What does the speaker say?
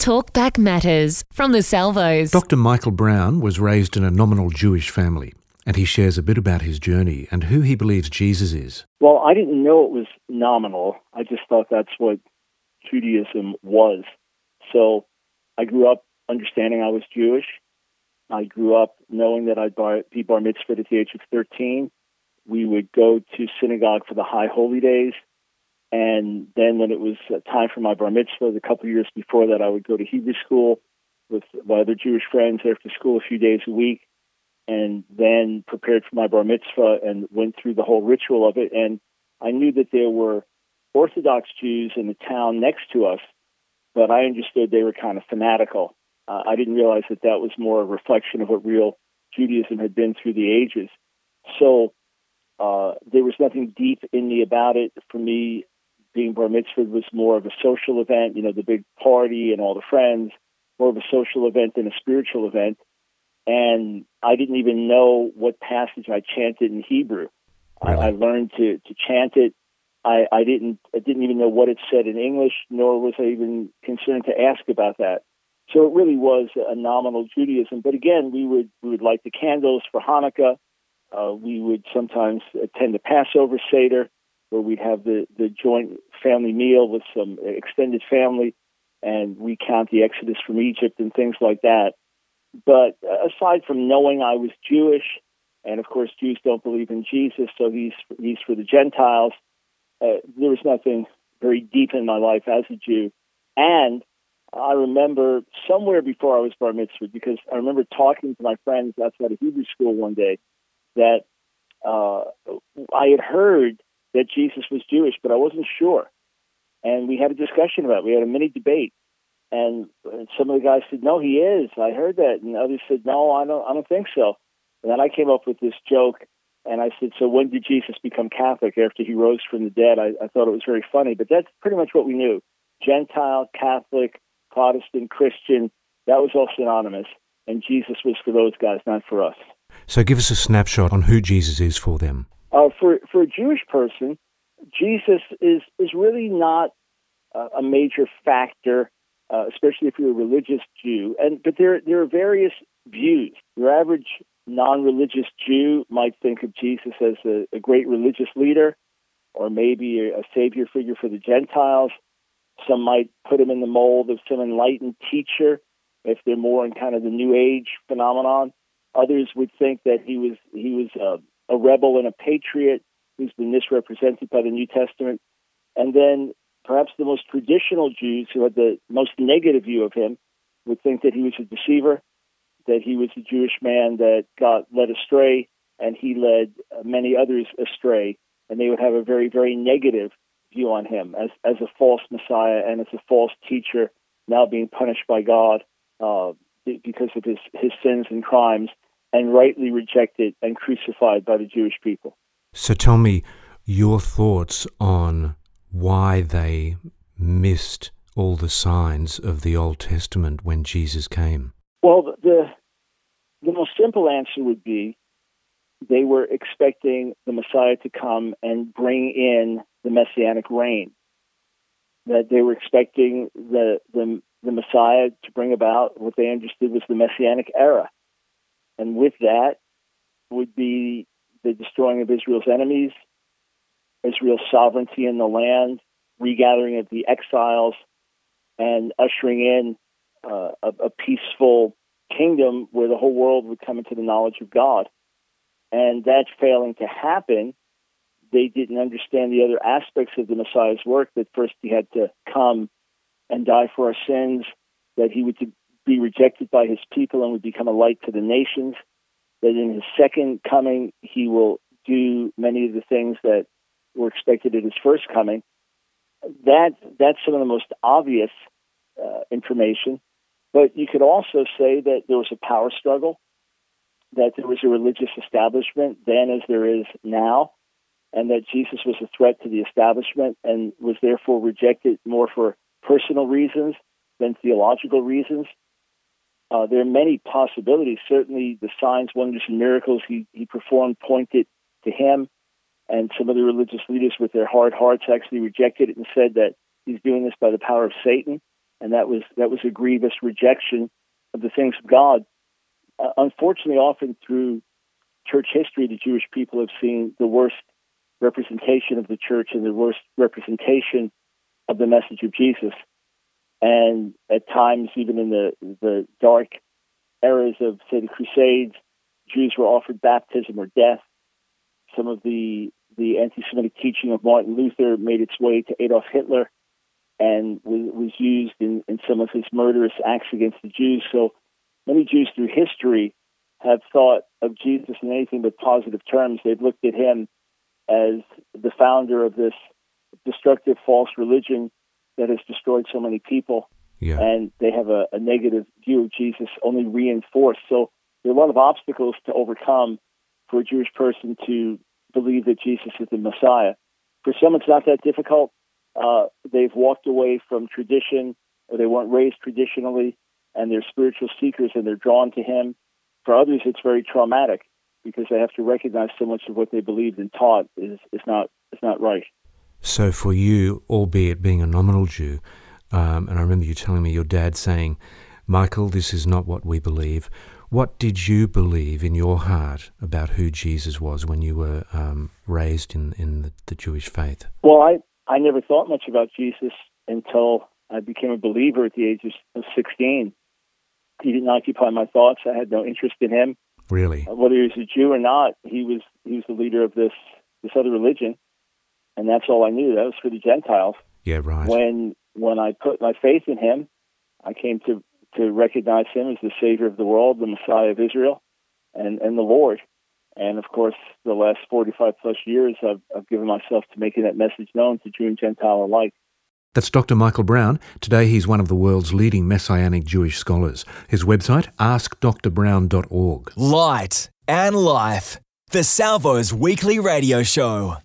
Talkback Matters from the Salvos. Dr. Michael Brown was raised in a nominal Jewish family, and he shares a bit about his journey and who he believes Jesus is. Well, I didn't know it was nominal. I just thought that's what Judaism was. So I grew up understanding I was Jewish. I grew up knowing that I'd bar, be bar mitzvah at the age of 13. We would go to synagogue for the high holy days. And then when it was time for my bar mitzvah, the couple years before that, I would go to Hebrew school with my other Jewish friends after school a few days a week, and then prepared for my bar mitzvah and went through the whole ritual of it. And I knew that there were Orthodox Jews in the town next to us, but I understood they were kind of fanatical. Uh, I didn't realize that that was more a reflection of what real Judaism had been through the ages. So uh, there was nothing deep in me about it. For me, being bar mitzvah was more of a social event, you know, the big party and all the friends, more of a social event than a spiritual event. And I didn't even know what passage I chanted in Hebrew. Really? I, I learned to, to chant it. I, I didn't I didn't even know what it said in English, nor was I even concerned to ask about that. So it really was a nominal Judaism. But again, we would we would light the candles for Hanukkah. Uh, we would sometimes attend the Passover Seder, where we'd have the, the joint family meal with some extended family and recount the Exodus from Egypt and things like that. But aside from knowing I was Jewish, and of course Jews don't believe in Jesus, so he's he's for the Gentiles. Uh, there was nothing very deep in my life as a Jew, and I remember somewhere before I was bar mitzvah because I remember talking to my friends outside of Hebrew school one day that uh, I had heard that Jesus was Jewish, but I wasn't sure. And we had a discussion about it. We had a mini debate. And some of the guys said, "No, he is. I heard that." And others said, "No, I don't. I don't think so." And then I came up with this joke, and I said, "So when did Jesus become Catholic after he rose from the dead?" I, I thought it was very funny, but that's pretty much what we knew: Gentile, Catholic, Protestant, Christian. That was all synonymous, and Jesus was for those guys, not for us. So give us a snapshot on who Jesus is for them. Uh, for for a Jewish person, Jesus is is really not uh, a major factor, uh, especially if you're a religious Jew. And but there there are various views. Your average non-religious Jew might think of Jesus as a, a great religious leader, or maybe a, a savior figure for the Gentiles. Some might put him in the mold of some enlightened teacher if they're more in kind of the New Age phenomenon. Others would think that he was he was a, rebel and a patriot who's been misrepresented by the New Testament. And then perhaps the most traditional Jews who had the most negative view of him would think that he was a deceiver, that he was a Jewish man that got led astray, and he led many others astray. And they would have a very, very negative view on him as, as a false Messiah and as a false teacher, now being punished by God uh, because of his, his sins and crimes, and rightly rejected and crucified by the Jewish people. So tell me your thoughts on why they missed all the signs of the Old Testament when Jesus came. Well, the the most simple answer would be they were expecting the Messiah to come and bring in the messianic reign. That they were expecting the the, the Messiah to bring about what they understood was the messianic era, and with that would be the destroying of Israel's enemies, Israel's sovereignty in the land, regathering of the exiles, and ushering in uh, a, a, peaceful kingdom where the whole world would come into the knowledge of God. And that failing to happen, they didn't understand the other aspects of the Messiah's work. That first he had to come and die for our sins, that he would be rejected by his people and would become a light to the nations, that in his second coming he will do many of the things that were expected at his first coming. That that's some of the most obvious uh, information. But you could also say that there was a power struggle, that there was a religious establishment then as there is now, and that Jesus was a threat to the establishment and was therefore rejected more for personal reasons than theological reasons. Uh, there are many possibilities. Certainly, the signs, wonders, and miracles he, he performed pointed to him. And some of the religious leaders, with their hard hearts, actually rejected it and said that he's doing this by the power of Satan. and that was that was a grievous rejection of the things of God. Uh, unfortunately, often through church history, the Jewish people have seen the worst representation of the church and the worst representation of the message of Jesus. And at times, even in the the dark eras of say the Crusades, Jews were offered baptism or death. Some of the the anti-Semitic teaching of Martin Luther made its way to Adolf Hitler and was, was used in, in some of his murderous acts against the Jews. So many Jews through history have thought of Jesus in anything but positive terms. They've looked at him as the founder of this destructive false religion that has destroyed so many people. Yeah. And they have a, a negative view of Jesus only reinforced. So there are a lot of obstacles to overcome for a Jewish person to believe that Jesus is the Messiah. For some, it's not that difficult. Uh, they've walked away from tradition, or they weren't raised traditionally, and they're spiritual seekers and they're drawn to Him. For others, it's very traumatic because they have to recognize so much of what they believed and taught is, is not is not right. So for you, albeit being a nominal Jew, um, and I remember you telling me your dad saying, Michael, this is not what we believe. What did you believe in your heart about who Jesus was when you were um, raised in, in the, the Jewish faith? Well, I, I never thought much about Jesus until I became a believer at the age of 16. He didn't occupy my thoughts. I had no interest in him. Really? Whether he was a Jew or not, he was he was the leader of this this other religion, and that's all I knew. That was for the Gentiles. Yeah, right. When when I put my faith in him, I came to to recognize him as the Savior of the world, the Messiah of Israel, and and the Lord. And of course, the last 45 plus years, I've, I've given myself to making that message known to Jew and Gentile alike. That's Dr. Michael Brown. Today he's one of the world's leading Messianic Jewish scholars. His website, askdrbrown.org. Light and Life, the Salvos Weekly Radio Show.